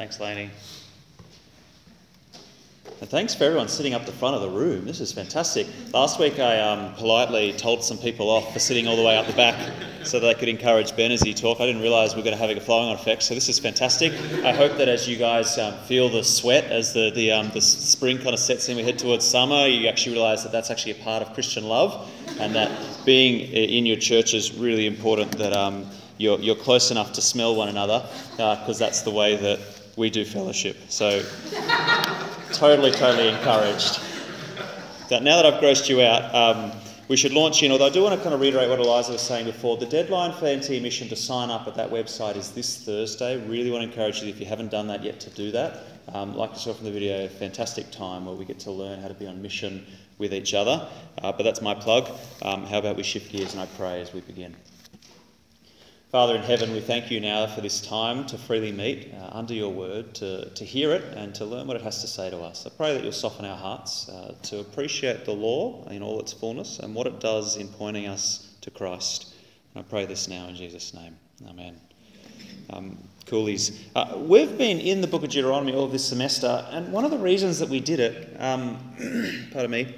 Thanks, Laney. And thanks for everyone sitting up the front of the room. This is fantastic. Last week I um, politely told some people off for sitting all the way up the back so that they could encourage Ben as he talked. I didn't realise we are going to have a flowing on effect, so this is fantastic. I hope that as you guys um, feel the sweat as the, the, um, the spring kind of sets in, we head towards summer, you actually realise that that's actually a part of Christian love and that being in your church is really important that um, you're, you're close enough to smell one another because uh, that's the way that we do fellowship. So totally, totally encouraged. Now that I've grossed you out, um, we should launch in. Although I do want to kind of reiterate what Eliza was saying before. The deadline for NT Mission to sign up at that website is this Thursday. Really want to encourage you, if you haven't done that yet, to do that. Um, like you saw from the video, fantastic time where we get to learn how to be on mission with each other. Uh, but that's my plug. Um, how about we shift gears and I pray as we begin. Father in heaven, we thank you now for this time to freely meet uh, under your word, to, to hear it and to learn what it has to say to us. I pray that you'll soften our hearts uh, to appreciate the law in all its fullness and what it does in pointing us to Christ. And I pray this now in Jesus' name. Amen. Um, coolies. Uh, we've been in the book of Deuteronomy all this semester, and one of the reasons that we did it, um, pardon me,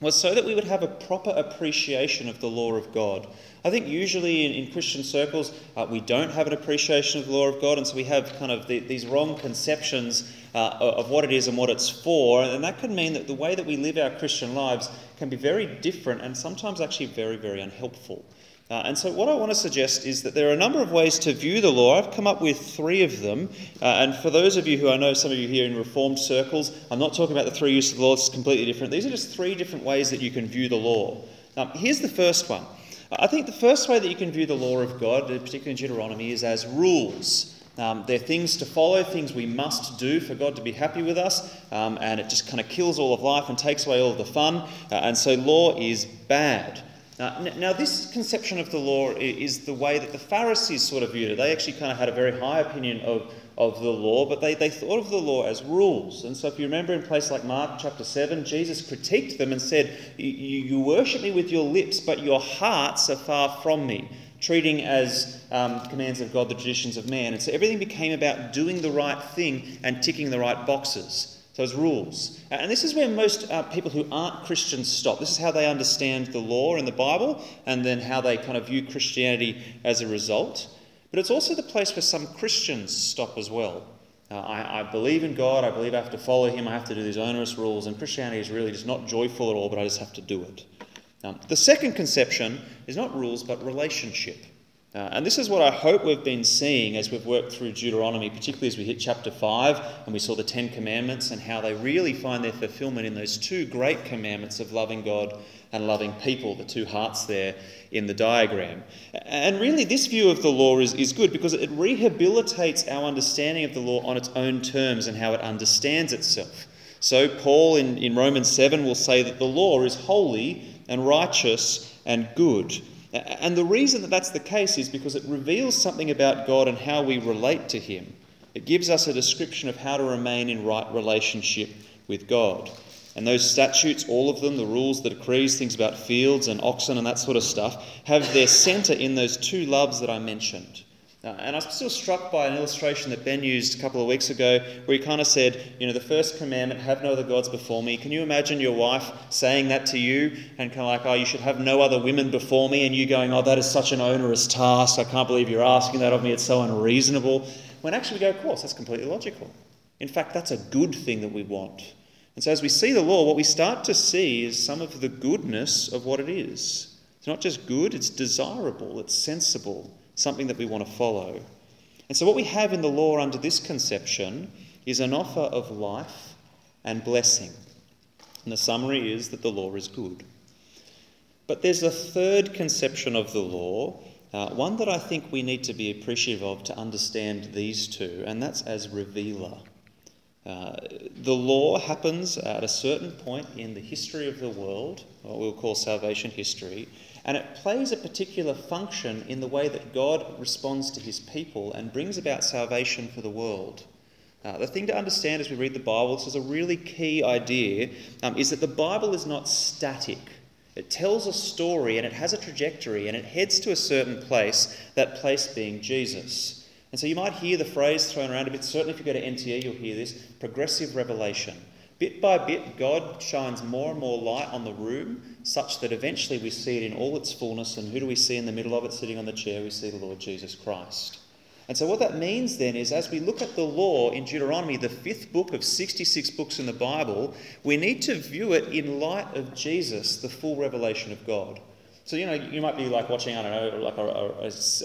was so that we would have a proper appreciation of the law of God. I think usually in, in Christian circles, uh, we don't have an appreciation of the law of God, and so we have kind of the, these wrong conceptions uh, of what it is and what it's for. And that can mean that the way that we live our Christian lives can be very different and sometimes actually very, very unhelpful. Uh, and so, what I want to suggest is that there are a number of ways to view the law. I've come up with three of them. Uh, and for those of you who I know some of you here in Reformed circles, I'm not talking about the three uses of the law, it's completely different. These are just three different ways that you can view the law. Now, here's the first one I think the first way that you can view the law of God, particularly in Deuteronomy, is as rules. Um, they're things to follow, things we must do for God to be happy with us, um, and it just kind of kills all of life and takes away all of the fun. Uh, and so, law is bad. Now, now, this conception of the law is the way that the Pharisees sort of viewed it. They actually kind of had a very high opinion of, of the law, but they, they thought of the law as rules. And so, if you remember in place like Mark chapter 7, Jesus critiqued them and said, You, you worship me with your lips, but your hearts are far from me, treating as um, commands of God the traditions of man. And so, everything became about doing the right thing and ticking the right boxes. Those rules. And this is where most uh, people who aren't Christians stop. This is how they understand the law and the Bible and then how they kind of view Christianity as a result. But it's also the place where some Christians stop as well. Uh, I, I, believe in God, I believe I have to follow Him, I have to do these onerous rules, and Christianity is really just not joyful at all, but I just have to do it. Um, the second conception is not rules, but relationship. Uh, and this is what I hope we've been seeing as we've worked through Deuteronomy, particularly as we hit chapter 5 and we saw the Ten Commandments and how they really find their fulfillment in those two great commandments of loving God and loving people, the two hearts there in the diagram. And really, this view of the law is, is good because it rehabilitates our understanding of the law on its own terms and how it understands itself. So, Paul in, in Romans 7 will say that the law is holy and righteous and good. And the reason that that's the case is because it reveals something about God and how we relate to Him. It gives us a description of how to remain in right relationship with God. And those statutes, all of them, the rules, the decrees, things about fields and oxen and that sort of stuff, have their centre in those two loves that I mentioned uh, and I'm still struck by an illustration that Ben used a couple of weeks ago where he kind of said, you know, the first commandment, have no other gods before me. Can you imagine your wife saying that to you and kind of like, oh, you should have no other women before me, and you going, oh, that is such an onerous task. I can't believe you're asking that of me. It's so unreasonable. When actually we go, of course, that's completely logical. In fact, that's a good thing that we want. And so as we see the law, what we start to see is some of the goodness of what it is. It's not just good, it's desirable, it's sensible something that we want to follow. And so, what we have in the law under this conception is an offer of life and blessing. And the summary is that the law is good. But there's a third conception of the law, uh, one that I think we need to be appreciative of to understand these two, and that's as revealer. Uh, the law happens at a certain point in the history of the world, what we'll call salvation history, and it plays a particular function in the way that God responds to his people and brings about salvation for the world. Uh, the thing to understand as we read the Bible, this is a really key idea, um, is that the Bible is not static. It tells a story and it has a trajectory and it heads to a certain place, that place being Jesus. And so you might hear the phrase thrown around a bit. Certainly, if you go to NTE, you'll hear this progressive revelation. Bit by bit, God shines more and more light on the room, such that eventually we see it in all its fullness. And who do we see in the middle of it sitting on the chair? We see the Lord Jesus Christ. And so, what that means then is as we look at the law in Deuteronomy, the fifth book of 66 books in the Bible, we need to view it in light of Jesus, the full revelation of God. So, you know, you might be like watching, I don't know, like a,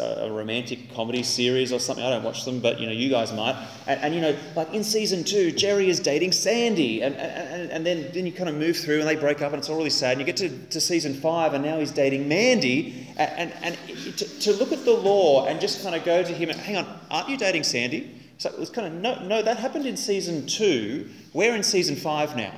a, a, romantic comedy series or something. I don't watch them, but, you know, you guys might. And, and you know, like in season two, Jerry is dating Sandy. And, and, and then, then you kind of move through and they break up and it's all really sad. And you get to, to season five and now he's dating Mandy. And, and, and to, to look at the law and just kind of go to him and, hang on, aren't you dating Sandy? So it was kind of, no, no, that happened in season two. We're in season five now.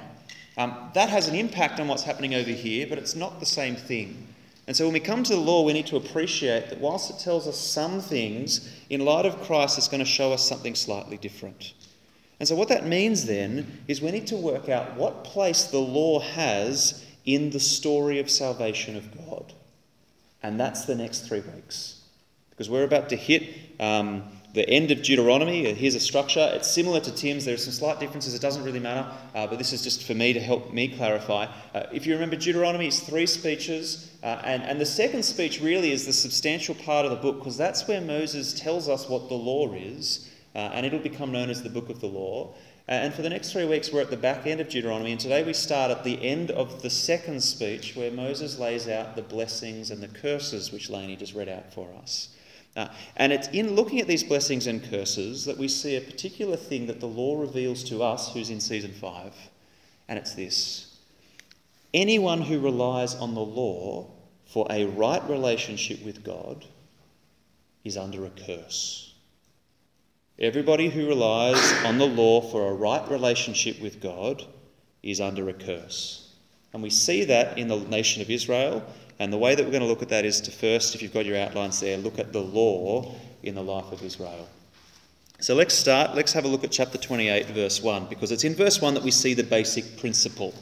Um, that has an impact on what's happening over here, but it's not the same thing. And so when we come to the law, we need to appreciate that whilst it tells us some things, in light of Christ, it's going to show us something slightly different. And so what that means then is we need to work out what place the law has in the story of salvation of God. And that's the next three weeks. Because we're about to hit um, the end of Deuteronomy. Here's a structure. It's similar to Tim's. There are some slight differences. It doesn't really matter, uh, but this is just for me to help me clarify. Uh, if you remember, Deuteronomy is three speeches, uh, and, and the second speech really is the substantial part of the book because that's where Moses tells us what the law is, uh, and it'll become known as the book of the law. Uh, and for the next three weeks, we're at the back end of Deuteronomy, and today we start at the end of the second speech where Moses lays out the blessings and the curses which Laney just read out for us. Uh, and it's in looking at these blessings and curses that we see a particular thing that the law reveals to us, who's in season 5, and it's this anyone who relies on the law for a right relationship with God is under a curse. Everybody who relies on the law for a right relationship with God is under a curse. And we see that in the nation of Israel and the way that we're going to look at that is to first, if you've got your outlines there, look at the law in the life of Israel. So let's start, let's have a look at chapter 28, verse 1, because it's in verse 1 that we see the basic principle.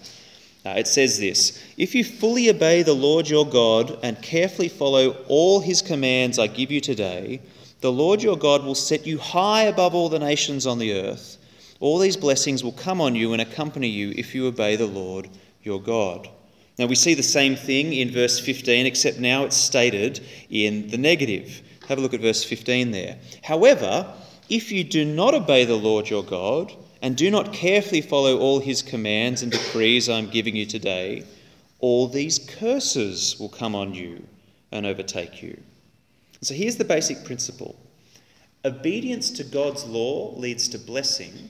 Uh, it says this If you fully obey the Lord your God and carefully follow all his commands I give you today, the Lord your God will set you high above all the nations on the earth. All these blessings will come on you and accompany you if you obey the Lord your God. Now we see the same thing in verse 15, except now it's stated in the negative. Have a look at verse 15 there. However, if you do not obey the Lord your God, and do not carefully follow all his commands and decrees I am giving you today, all these curses will come on you and overtake you. So here's the basic principle obedience to God's law leads to blessing,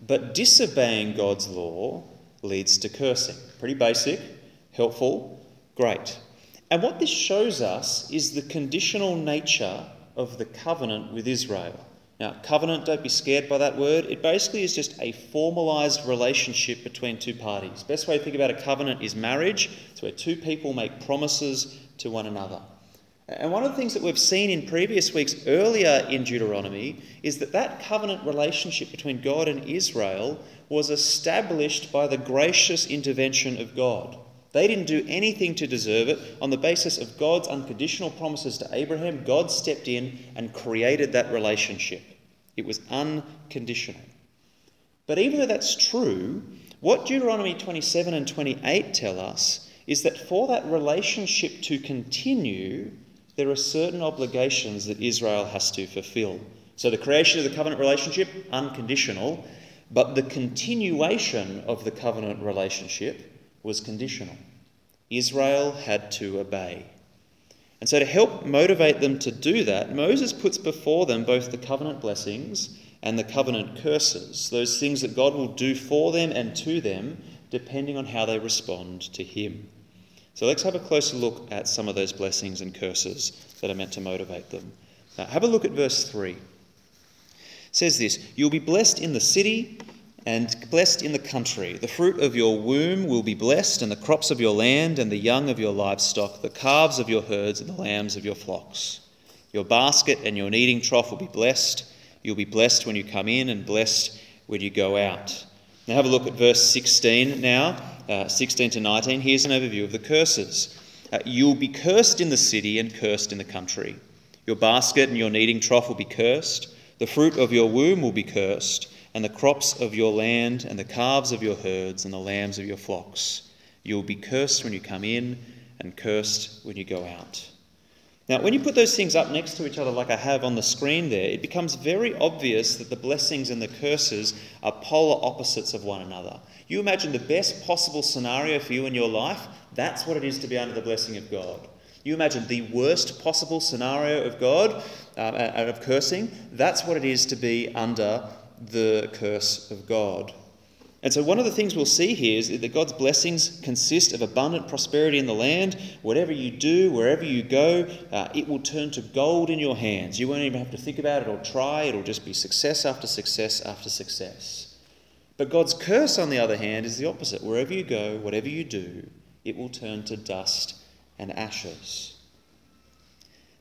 but disobeying God's law leads to cursing. Pretty basic, helpful, great. And what this shows us is the conditional nature of the covenant with Israel. Now, covenant, don't be scared by that word. It basically is just a formalized relationship between two parties. Best way to think about a covenant is marriage. It's where two people make promises to one another. And one of the things that we've seen in previous weeks earlier in Deuteronomy is that that covenant relationship between God and Israel was established by the gracious intervention of God. They didn't do anything to deserve it. On the basis of God's unconditional promises to Abraham, God stepped in and created that relationship. It was unconditional. But even though that's true, what Deuteronomy 27 and 28 tell us is that for that relationship to continue, there are certain obligations that Israel has to fulfill. So the creation of the covenant relationship, unconditional, but the continuation of the covenant relationship was conditional. Israel had to obey. And so, to help motivate them to do that, Moses puts before them both the covenant blessings and the covenant curses, those things that God will do for them and to them, depending on how they respond to Him. So let's have a closer look at some of those blessings and curses that are meant to motivate them. Now, have a look at verse 3. It says this You'll be blessed in the city and blessed in the country. The fruit of your womb will be blessed, and the crops of your land, and the young of your livestock, the calves of your herds, and the lambs of your flocks. Your basket and your kneading trough will be blessed. You'll be blessed when you come in, and blessed when you go out. Now, have a look at verse 16 now uh, 16 to 19, here's an overview of the curses. Uh, you'll be cursed in the city and cursed in the country. Your basket and your kneading trough will be cursed. The fruit of your womb will be cursed, and the crops of your land, and the calves of your herds, and the lambs of your flocks. You will be cursed when you come in, and cursed when you go out. Now, when you put those things up next to each other, like I have on the screen there, it becomes very obvious that the blessings and the curses are polar opposites of one another. You imagine the best possible scenario for you in your life, that's what it is to be under the blessing of God. You imagine the worst possible scenario of God and of cursing, that's what it is to be under the curse of God. And so, one of the things we'll see here is that God's blessings consist of abundant prosperity in the land. Whatever you do, wherever you go, uh, it will turn to gold in your hands. You won't even have to think about it or try, it'll just be success after success after success. But God's curse, on the other hand, is the opposite. Wherever you go, whatever you do, it will turn to dust and ashes.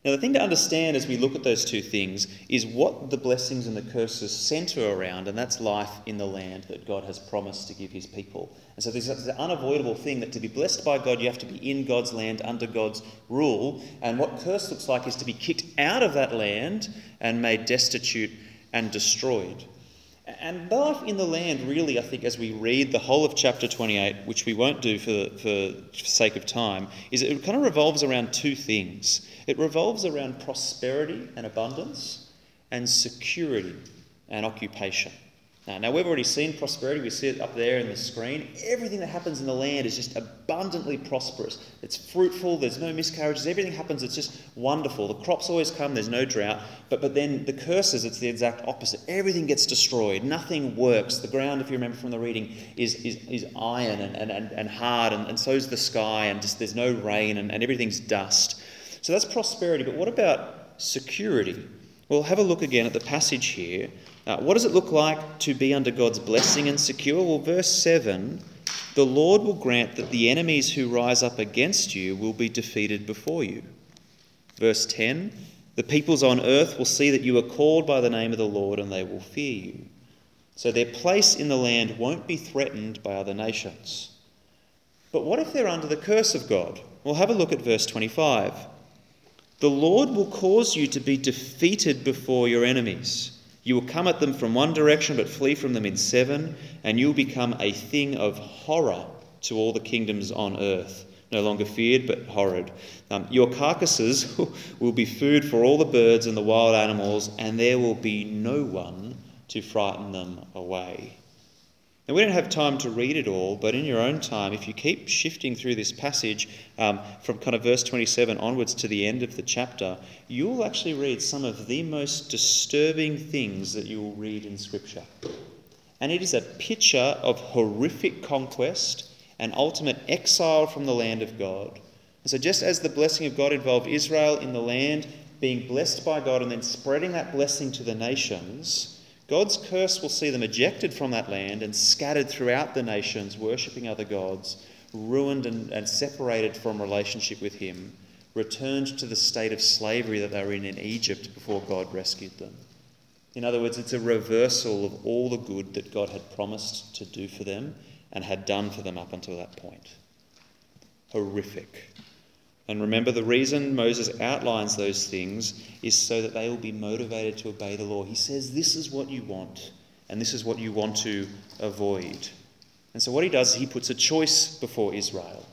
Now, the thing to understand as we look at those two things is what the blessings and the curses center around, and that's life in the land that God has promised to give his people. And so there's an unavoidable thing that to be blessed by God, you have to be in God's land under God's rule. And what curse looks like is to be kicked out of that land and made destitute and destroyed. And life in the land, really, I think, as we read the whole of chapter 28, which we won't do for, for, for sake of time, is it kind of revolves around two things. It revolves around prosperity and abundance, and security and occupation. Now, now, we've already seen prosperity, we see it up there in the screen. Everything that happens in the land is just abundantly prosperous. It's fruitful, there's no miscarriages, everything happens, it's just wonderful. The crops always come, there's no drought. But, but then the curses, it's the exact opposite. Everything gets destroyed, nothing works. The ground, if you remember from the reading, is, is, is iron and, and, and hard, and, and so is the sky, and just there's no rain, and, and everything's dust. So that's prosperity. But what about security? Well, have a look again at the passage here. Uh, what does it look like to be under God's blessing and secure? Well, verse 7 the Lord will grant that the enemies who rise up against you will be defeated before you. Verse 10 the peoples on earth will see that you are called by the name of the Lord and they will fear you. So their place in the land won't be threatened by other nations. But what if they're under the curse of God? Well, have a look at verse 25. The Lord will cause you to be defeated before your enemies. You will come at them from one direction, but flee from them in seven, and you will become a thing of horror to all the kingdoms on earth. No longer feared, but horrid. Um, your carcasses will be food for all the birds and the wild animals, and there will be no one to frighten them away. Now, we don't have time to read it all, but in your own time, if you keep shifting through this passage um, from kind of verse 27 onwards to the end of the chapter, you'll actually read some of the most disturbing things that you will read in Scripture. And it is a picture of horrific conquest and ultimate exile from the land of God. And so, just as the blessing of God involved Israel in the land being blessed by God and then spreading that blessing to the nations, God's curse will see them ejected from that land and scattered throughout the nations, worshipping other gods, ruined and, and separated from relationship with Him, returned to the state of slavery that they were in in Egypt before God rescued them. In other words, it's a reversal of all the good that God had promised to do for them and had done for them up until that point. Horrific. And remember, the reason Moses outlines those things is so that they will be motivated to obey the law. He says, This is what you want, and this is what you want to avoid. And so, what he does he puts a choice before Israel.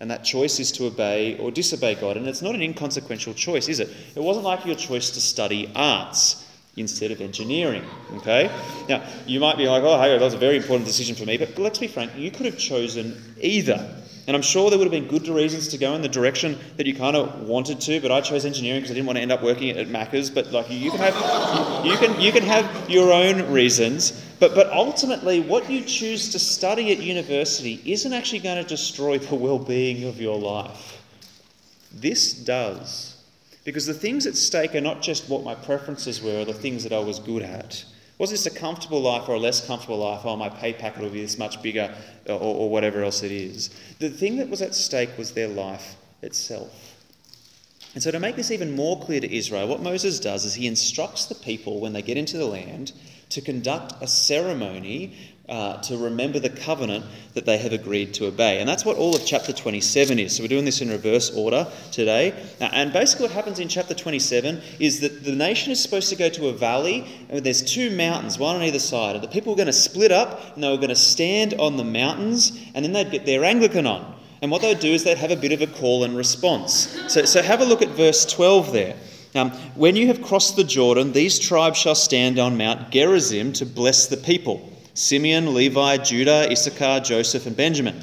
And that choice is to obey or disobey God. And it's not an inconsequential choice, is it? It wasn't like your choice to study arts instead of engineering. Okay? Now, you might be like, oh, hey, that was a very important decision for me. But let's be frank, you could have chosen either. And I'm sure there would have been good reasons to go in the direction that you kind of wanted to, but I chose engineering because I didn't want to end up working at Macca's. But like you can have, you can you can have your own reasons. But but ultimately, what you choose to study at university isn't actually going to destroy the well-being of your life. This does, because the things at stake are not just what my preferences were or the things that I was good at. Was this a comfortable life or a less comfortable life? Oh, my pay packet will be this much bigger, or, or whatever else it is. The thing that was at stake was their life itself. And so, to make this even more clear to Israel, what Moses does is he instructs the people when they get into the land to conduct a ceremony uh, to remember the covenant that they have agreed to obey. And that's what all of chapter 27 is. So we're doing this in reverse order today. And basically, what happens in chapter 27 is that the nation is supposed to go to a valley, and there's two mountains, one on either side. And the people were going to split up, and they were going to stand on the mountains, and then they'd get their Anglican on. And what they'd do is they'd have a bit of a call and response. So, so have a look at verse 12 there. Um, when you have crossed the Jordan, these tribes shall stand on Mount Gerizim to bless the people Simeon, Levi, Judah, Issachar, Joseph, and Benjamin.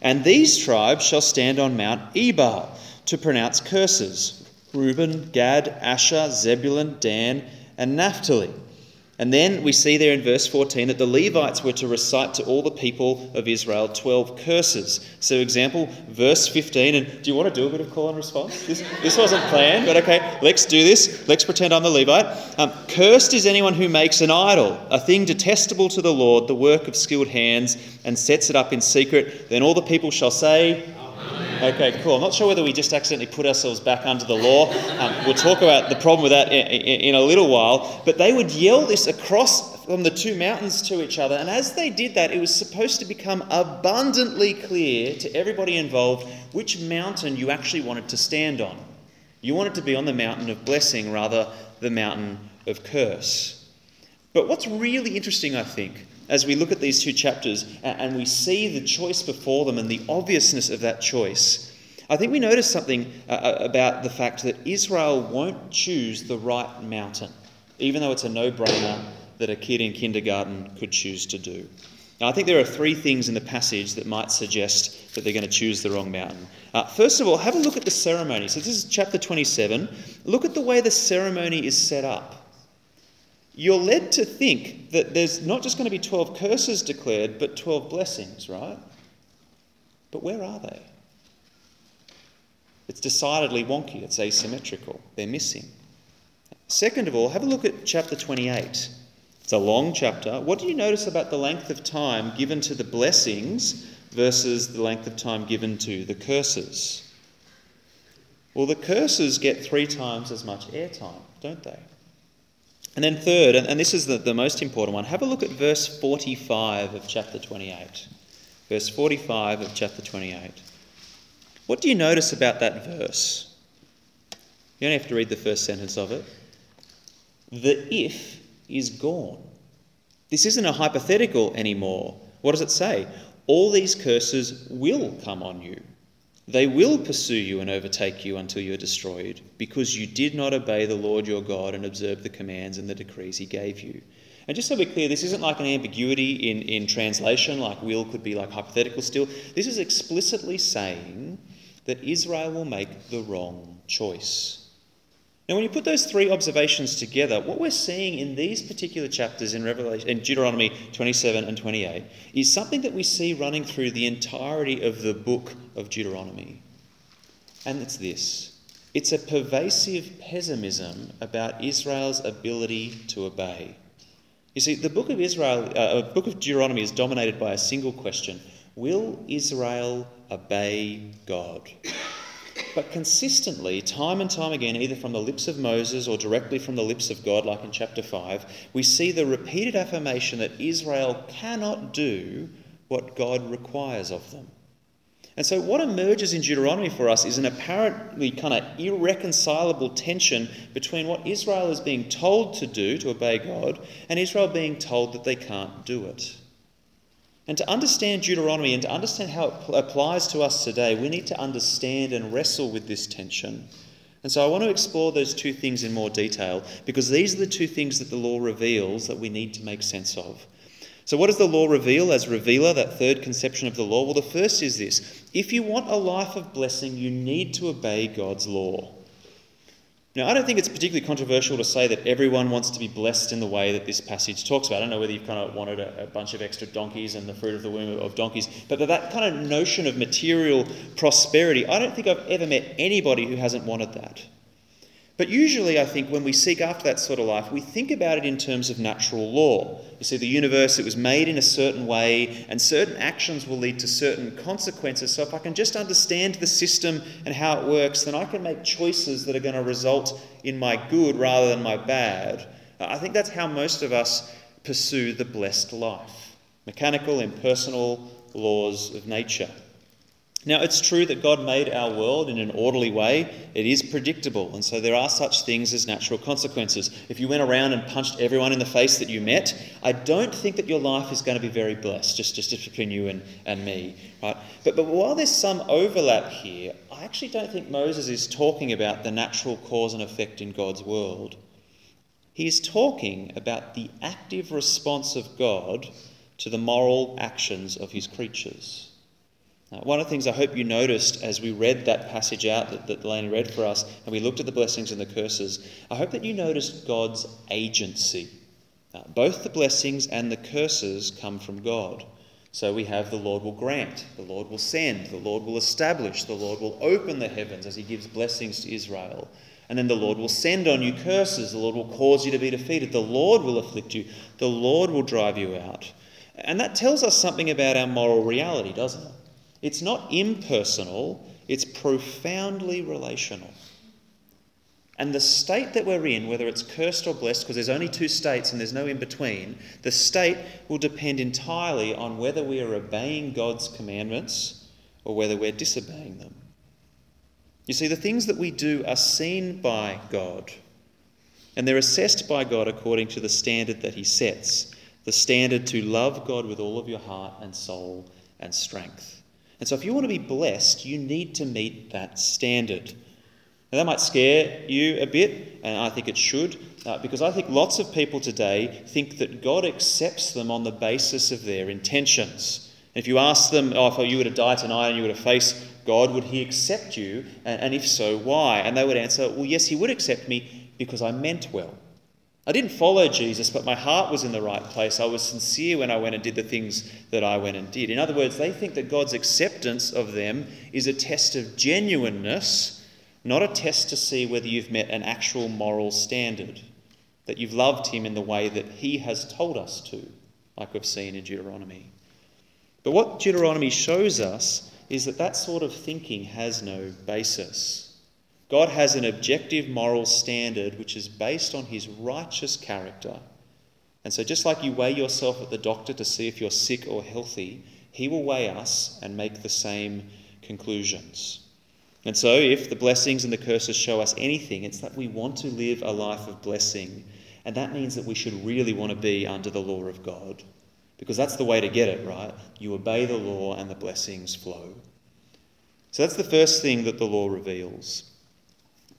And these tribes shall stand on Mount Ebal to pronounce curses Reuben, Gad, Asher, Zebulun, Dan, and Naphtali. And then we see there in verse 14 that the Levites were to recite to all the people of Israel 12 curses. So, example, verse 15, and do you want to do a bit of call and response? This, this wasn't planned, but okay, let's do this. Let's pretend I'm the Levite. Um, Cursed is anyone who makes an idol, a thing detestable to the Lord, the work of skilled hands, and sets it up in secret. Then all the people shall say, Okay, cool. I'm not sure whether we just accidentally put ourselves back under the law. Um, we'll talk about the problem with that in, in, in, a little while. But they would yell this across from the two mountains to each other. And as they did that, it was supposed to become abundantly clear to everybody involved which mountain you actually wanted to stand on. You wanted to be on the mountain of blessing rather the mountain of curse. But what's really interesting, I think, as we look at these two chapters and we see the choice before them and the obviousness of that choice, I think we notice something uh, uh, about the fact that Israel won't choose the right mountain, even though it's a no brainer that a kid in kindergarten could choose to do. Now, I think there are three things in the passage that might suggest that they're going to choose the wrong mountain. Uh, first of all, have a look at the ceremony. So, this is chapter 27. Look at the way the ceremony is set up you're led to think that there's not just going to be 12 curses declared, but 12 blessings, right? But where are they? It's decidedly wonky, it's asymmetrical, they're missing. Second of all, have a look at chapter 28. It's a long chapter. What do you notice about the length of time given to the blessings versus the length of time given to the curses? Well, the curses get three times as much airtime, don't they? And then, third, and, this is the, the most important one, have a look at verse 45 of chapter 28. Verse 45 of chapter 28. What do you notice about that verse? You only have to read the first sentence of it. The if is gone. This isn't a hypothetical anymore. What does it say? All these curses will come on you. They will pursue you and overtake you until you are destroyed, because you did not obey the Lord your God and observe the commands and the decrees he gave you. And just so we're clear, this isn't like an ambiguity in, in translation, like will could be like hypothetical still. This is explicitly saying that Israel will make the wrong choice. Now, when you put those three observations together, what we're seeing in these particular chapters in Revelation, in Deuteronomy 27 and 28, is something that we see running through the entirety of the book of Deuteronomy. And it's this it's a pervasive pessimism about Israel's ability to obey. You see, the book of Israel, uh, book of Deuteronomy is dominated by a single question Will Israel obey God? But consistently, time and time again, either from the lips of Moses or directly from the lips of God, like in chapter 5, we see the repeated affirmation that Israel cannot do what God requires of them. And so, what emerges in Deuteronomy for us is an apparently kind of irreconcilable tension between what Israel is being told to do to obey God and Israel being told that they can't do it. And to understand Deuteronomy and to understand how it applies to us today, we need to understand and wrestle with this tension. And so I want to explore those two things in more detail because these are the two things that the law reveals that we need to make sense of. So, what does the law reveal as revealer, that third conception of the law? Well, the first is this if you want a life of blessing, you need to obey God's law. Now, I don't think it's particularly controversial to say that everyone wants to be blessed in the way that this passage talks about. I don't know whether you've kind of wanted a, a bunch of extra donkeys and the fruit of the womb of donkeys, but that kind of notion of material prosperity, I don't think I've ever met anybody who hasn't wanted that. But usually, I think when we seek after that sort of life, we think about it in terms of natural law. You see, the universe, it was made in a certain way, and certain actions will lead to certain consequences. So, if I can just understand the system and how it works, then I can make choices that are going to result in my good rather than my bad. I think that's how most of us pursue the blessed life. mechanical, impersonal laws of nature. Now, it's true that God made our world in an orderly way. It is predictable, and so there are such things as natural consequences. If you went around and punched everyone in the face that you met, I don't think that your life is going to be very blessed, just, just between you and, and me. Right? But, but while there's some overlap here, I actually don't think Moses is talking about the natural cause and effect in God's world. He is talking about the active response of God to the moral actions of his creatures. Uh, one of the things I hope you noticed as we read that passage out that, that Delaney read for us, and we looked at the blessings and the curses, I hope that you noticed God's agency. Uh, both the blessings and the curses come from God. So we have the Lord will grant, the Lord will send, the Lord will establish, the Lord will open the heavens as he gives blessings to Israel. And then the Lord will send on you curses, the Lord will cause you to be defeated, the Lord will afflict you, the Lord will drive you out. And that tells us something about our moral reality, doesn't it? It's not impersonal, it's profoundly relational. And the state that we're in, whether it's cursed or blessed, because there's only two states and there's no in between, the state will depend entirely on whether we are obeying God's commandments or whether we're disobeying them. You see, the things that we do are seen by God, and they're assessed by God according to the standard that He sets the standard to love God with all of your heart and soul and strength. And so, if you want to be blessed, you need to meet that standard. Now, that might scare you a bit, and I think it should, uh, because I think lots of people today think that God accepts them on the basis of their intentions. And if you ask them, oh, if you were to die tonight and you were to face God, would He accept you? And, and if so, why? And they would answer, well, yes, He would accept me because I meant well. I didn't follow Jesus, but my heart was in the right place. I was sincere when I went and did the things that I went and did. In other words, they think that God's acceptance of them is a test of genuineness, not a test to see whether you've met an actual moral standard, that you've loved Him in the way that He has told us to, like we've seen in Deuteronomy. But what Deuteronomy shows us is that that sort of thinking has no basis. God has an objective moral standard which is based on his righteous character. And so, just like you weigh yourself at the doctor to see if you're sick or healthy, he will weigh us and make the same conclusions. And so, if the blessings and the curses show us anything, it's that we want to live a life of blessing. And that means that we should really want to be under the law of God. Because that's the way to get it, right? You obey the law and the blessings flow. So that's the first thing that the law reveals.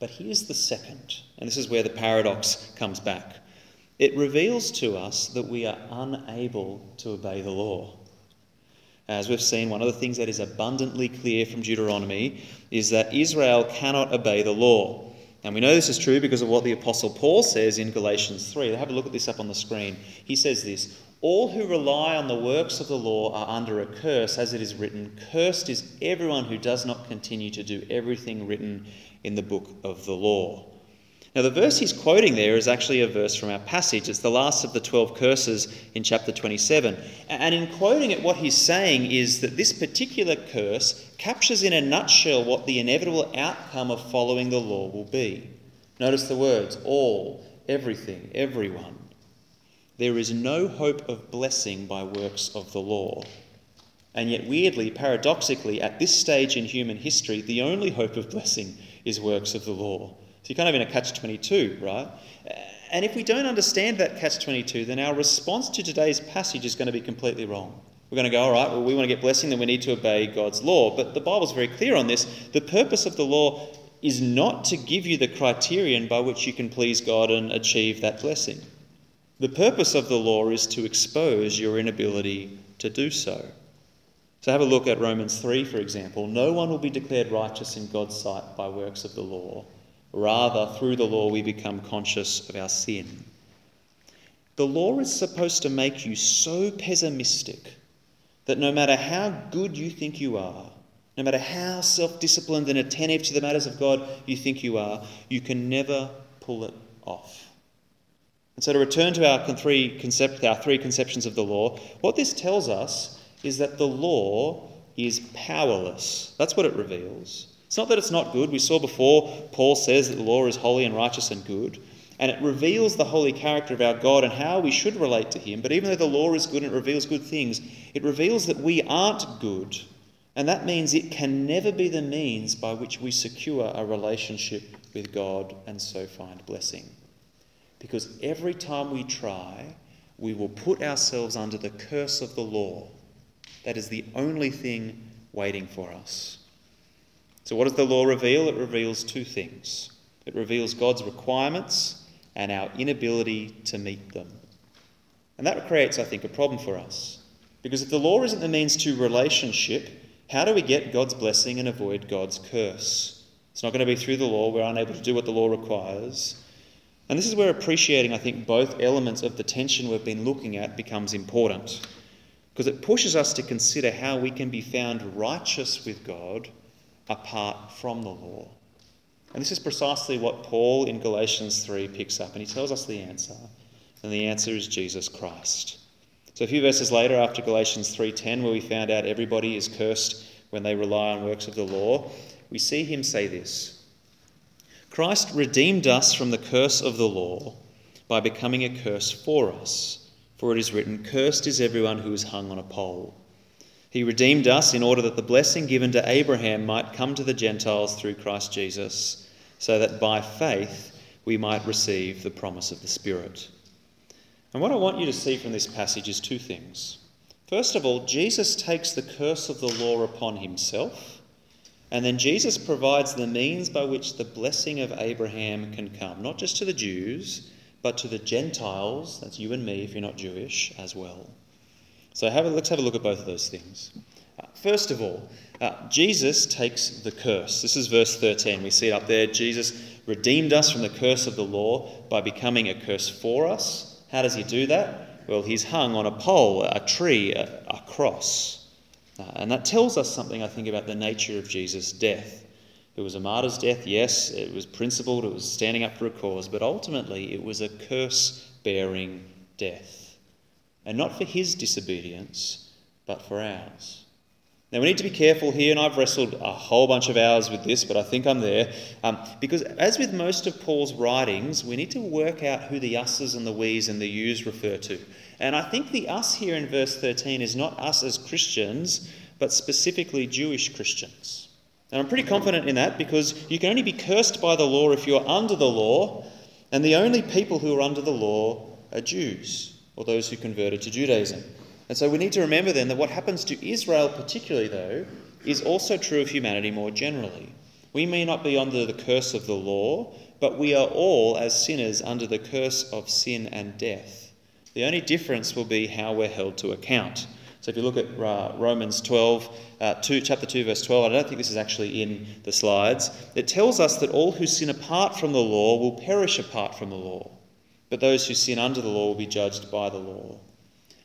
But here's the second, and this is where the paradox comes back. It reveals to us that we are unable to obey the law. As we've seen, one of the things that is abundantly clear from Deuteronomy is that Israel cannot obey the law. And we know this is true because of what the Apostle Paul says in Galatians 3. Have a look at this up on the screen. He says this All who rely on the works of the law are under a curse, as it is written, Cursed is everyone who does not continue to do everything written in the book of the law. Now, the verse he's quoting there is actually a verse from our passage. It's the last of the 12 curses in chapter 27. And in quoting it, what he's saying is that this particular curse captures in a nutshell what the inevitable outcome of following the law will be. Notice the words all, everything, everyone. There is no hope of blessing by works of the law. And yet, weirdly, paradoxically, at this stage in human history, the only hope of blessing is works of the law. So you're kind of in a catch 22, right? Uh, and if we don't understand that catch 22, then our response to today's passage is going to be completely wrong. We're going to go, all right, well, we want to get blessing, then we need to obey God's law. But the Bible's very clear on this. The purpose of the law is not to give you the criterion by which you can please God and achieve that blessing. The purpose of the law is to expose your inability to do so. So have a look at Romans 3, for example. No one will be declared righteous in God's sight by works of the law. Rather, through the law, we become conscious of our sin. The law is supposed to make you so pessimistic that no matter how good you think you are, no matter how self disciplined and attentive to the matters of God you think you are, you can never pull it off. And so, to return to our three, concept, our three conceptions of the law, what this tells us is that the law is powerless. That's what it reveals. It's not that it's not good. We saw before, Paul says that the law is holy and righteous and good. and it reveals the holy character of our God and how we should relate to Him. But even though the law is good and it reveals good things, it reveals that we aren't good. And that means it can never be the means by which we secure a relationship with God and so find blessing. Because every time we try, we will put ourselves under the curse of the law. That is the only thing waiting for us. So, what does the law reveal? It reveals two things it reveals God's requirements and our inability to meet them. And that creates, I think, a problem for us. Because if the law isn't the means to relationship, how do we get God's blessing and avoid God's curse? It's not going to be through the law. We're unable to do what the law requires. And this is where appreciating, I think, both elements of the tension we've been looking at becomes important. Because it pushes us to consider how we can be found righteous with God apart from the law. And this is precisely what Paul in Galatians 3 picks up, and he tells us the answer. And the answer is Jesus Christ. So a few verses later after Galatians 3:10 where we found out everybody is cursed when they rely on works of the law, we see him say this. Christ redeemed us from the curse of the law by becoming a curse for us. For it is written, Cursed is everyone who is hung on a pole. He redeemed us in order that the blessing given to Abraham might come to the Gentiles through Christ Jesus, so that by faith we might receive the promise of the Spirit. And what I want you to see from this passage is two things. First of all, Jesus takes the curse of the law upon himself, and then Jesus provides the means by which the blessing of Abraham can come, not just to the Jews, but to the Gentiles, that's you and me if you're not Jewish, as well. So have a, let's have a look at both of those things. Uh, first of all, uh, Jesus takes the curse. This is verse 13. We see it up there. Jesus redeemed us from the curse of the law by becoming a curse for us. How does he do that? Well, he's hung on a pole, a tree, a, a cross. Uh, and that tells us something, I think, about the nature of Jesus' death. It was a martyr's death, yes, it was principled, it was standing up for a cause, but ultimately it was a curse bearing death and not for his disobedience, but for ours. Now, we need to be careful here, and I've wrestled a whole bunch of hours with this, but I think I'm there. Um, because, as with most of Paul's writings, we need to work out who the us's and the we's and the you's refer to. And I think the us here in verse 13 is not us as Christians, but specifically Jewish Christians. And I'm pretty confident in that because you can only be cursed by the law if you're under the law, and the only people who are under the law are Jews or those who converted to Judaism. And so we need to remember then that what happens to Israel, particularly though, is also true of humanity more generally. We may not be under the curse of the law, but we are all, as sinners, under the curse of sin and death. The only difference will be how we're held to account. So if you look at uh, Romans 12, uh, 2, chapter 2, verse 12, I don't think this is actually in the slides, it tells us that all who sin apart from the law will perish apart from the law but those who sin under the law will be judged by the law.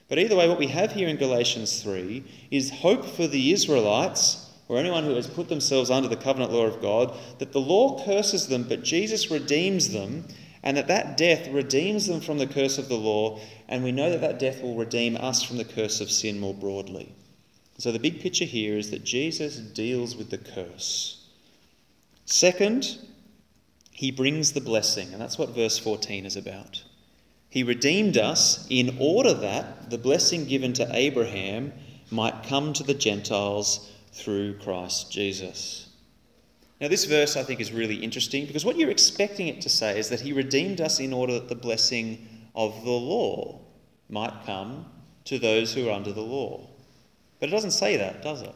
But either way, what we have here in Galatians 3 is hope for the Israelites, or anyone who has put themselves under the covenant law of God, that the law curses them, but Jesus redeems them, and that that death redeems them from the curse of the law, and we know that that death will redeem us from the curse of sin more broadly. So the big picture here is that Jesus deals with the curse. Second, he brings the blessing, and that's what verse 14 is about. He redeemed us in order that the blessing given to Abraham might come to the Gentiles through Christ Jesus. Now, this verse I think is really interesting because what you're expecting it to say is that He redeemed us in order that the blessing of the law might come to those who are under the law. But it doesn't say that, does it?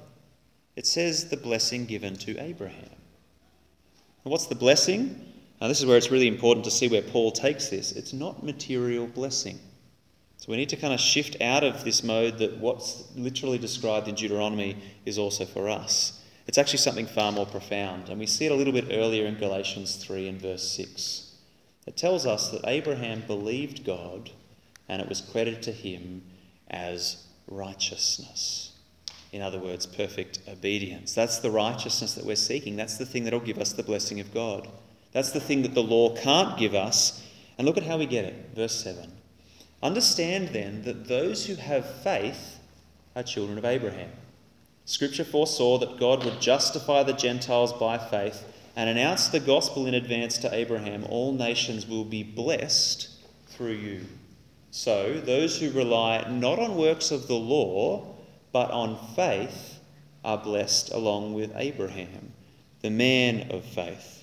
It says the blessing given to Abraham. And what's the blessing? Now, this is where it's really important to see where Paul takes this. It's not material blessing. So we need to kind of shift out of this mode that what's literally described in Deuteronomy is also for us. It's actually something far more profound. And we see it a little bit earlier in Galatians 3 and verse 6. It tells us that Abraham believed God and it was credited to him as righteousness. In other words, perfect obedience. That's the righteousness that we're seeking. That's the thing that'll give us the blessing of God. That's the thing that the law can't give us. And look at how we get it. Verse 7. Understand then that those who have faith are children of Abraham. Scripture foresaw that God would justify the Gentiles by faith and announce the gospel in advance to Abraham, all nations will be blessed through you. So, those who rely not on works of the law, but on faith, are blessed along with Abraham, the man of faith.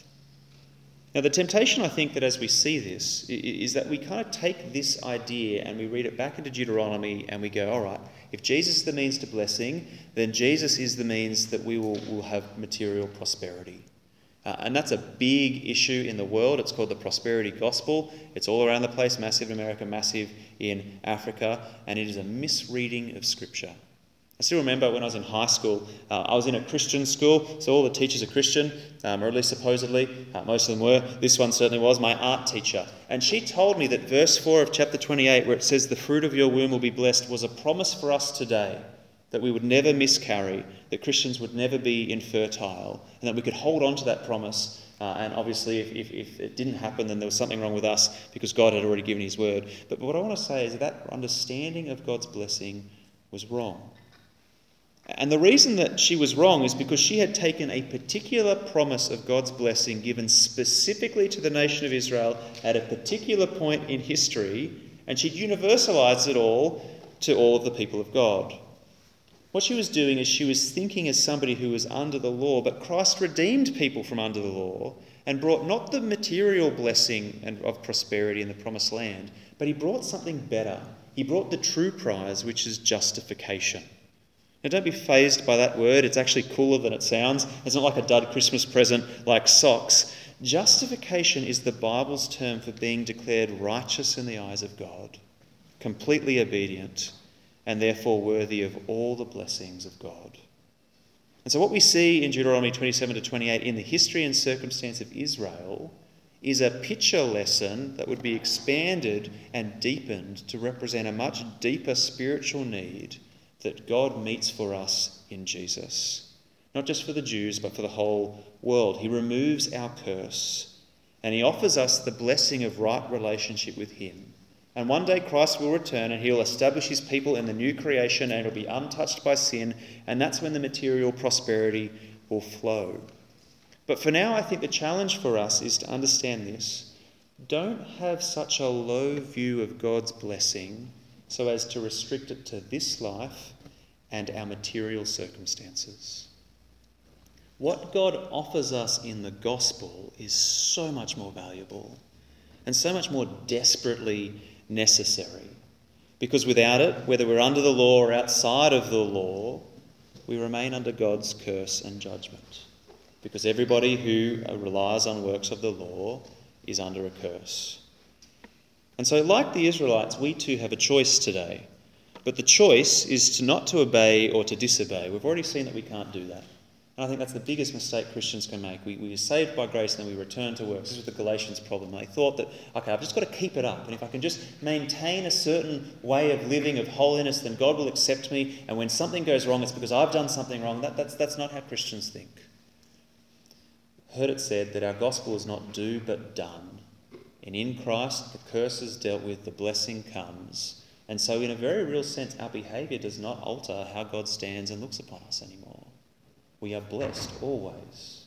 Now, the temptation, I think, that as we see this, is that we kind of take this idea and we read it back into Deuteronomy and we go, all right, if Jesus is the means to blessing, then Jesus is the means that we will, will have material prosperity. Uh, and that's a big issue in the world. It's called the prosperity gospel. It's all around the place, massive in America, massive in Africa, and it is a misreading of Scripture. I still remember when I was in high school, uh, I was in a Christian school, so all the teachers are Christian, um, or at least supposedly. Uh, most of them were. This one certainly was, my art teacher. And she told me that verse 4 of chapter 28, where it says, The fruit of your womb will be blessed, was a promise for us today that we would never miscarry, that Christians would never be infertile, and that we could hold on to that promise. Uh, and obviously, if, if, if, it didn't happen, then there was something wrong with us because God had already given His word. But, but what I want to say is that, that understanding of God's blessing was wrong. And the reason that she was wrong is because she had taken a particular promise of God's blessing given specifically to the nation of Israel at a particular point in history, and she'd universalized it all to all of the people of God. What she was doing is she was thinking as somebody who was under the law, but Christ redeemed people from under the law and brought not the material blessing and of prosperity in the promised land, but he brought something better. He brought the true prize, which is justification. Now, don't be fazed by that word. It's actually cooler than it sounds. It's not like a dud Christmas present like socks. Justification is the Bible's term for being declared righteous in the eyes of God, completely obedient, and therefore worthy of all the blessings of God. And so, what we see in Deuteronomy 27 to 28 in the history and circumstance of Israel is a picture lesson that would be expanded and deepened to represent a much deeper spiritual need that God meets for us in Jesus. Not just for the Jews, but for the whole world. He removes our curse and He offers us the blessing of right relationship with Him. And one day Christ will return and he'll establish his people in the new creation and it'll be untouched by sin, and that's when the material prosperity will flow. But for now, I think the challenge for us is to understand this. Don't have such a low view of God's blessing so as to restrict it to this life and our material circumstances. What God offers us in the gospel is so much more valuable and so much more desperately necessary. Because without it, whether we're under the law or outside of the law, we remain under God's curse and judgment. Because everybody who uh, relies on works of the law is under a curse. And so, like the Israelites, we too have a choice today. But the choice is to not to obey or to disobey. We've already seen that we can't do that. And I think that's the biggest mistake Christians can make. We, we are saved by grace and then we return to works. This was the Galatians problem. They thought that, okay, I've just got to keep it up. And if I can just maintain a certain way of living, of holiness, then God will accept me. And when something goes wrong, it's because I've done something wrong. That, that's, that's not how Christians think. Heard it said that our gospel is not do but done. And in Christ, the curse is dealt with, the blessing comes. And so, in a very real sense, our behaviour does not alter how God stands and looks upon us anymore. We are blessed always.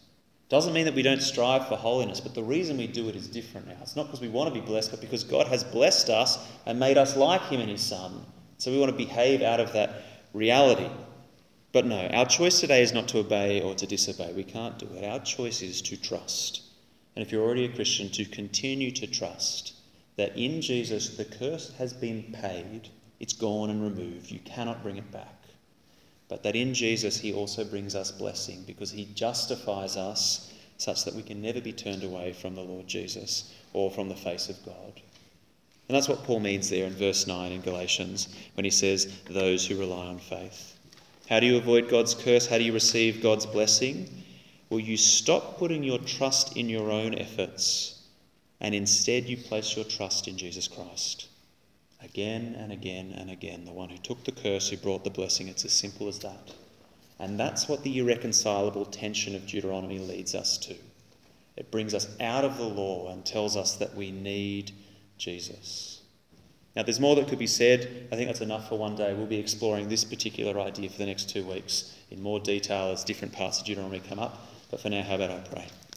Doesn't mean that we don't strive for holiness, but the reason we do it is different now. It's not because we want to be blessed, but because God has blessed us and made us like Him and His Son. So we want to behave out of that reality. But no, our choice today is not to obey or to disobey. We can't do it. Our choice is to trust. And if you're already a Christian, to continue to trust that in Jesus the curse has been paid, it's gone and removed. You cannot bring it back but that in Jesus he also brings us blessing because he justifies us such that we can never be turned away from the Lord Jesus or from the face of God. And that's what Paul means there in verse 9 in Galatians when he says, those who rely on faith. How do you avoid God's curse? How do you receive God's blessing? Will you stop putting your trust in your own efforts and instead you place your trust in Jesus Christ? Again and again and again, the one who took the curse, who brought the blessing. It's as simple as that. And that's what the irreconcilable tension of Deuteronomy leads us to. It brings us out of the law and tells us that we need Jesus. Now, there's more that could be said. I think that's enough for one day. We'll be exploring this particular idea for the next two weeks in more detail as different parts of Deuteronomy come up. But for now, how about I pray?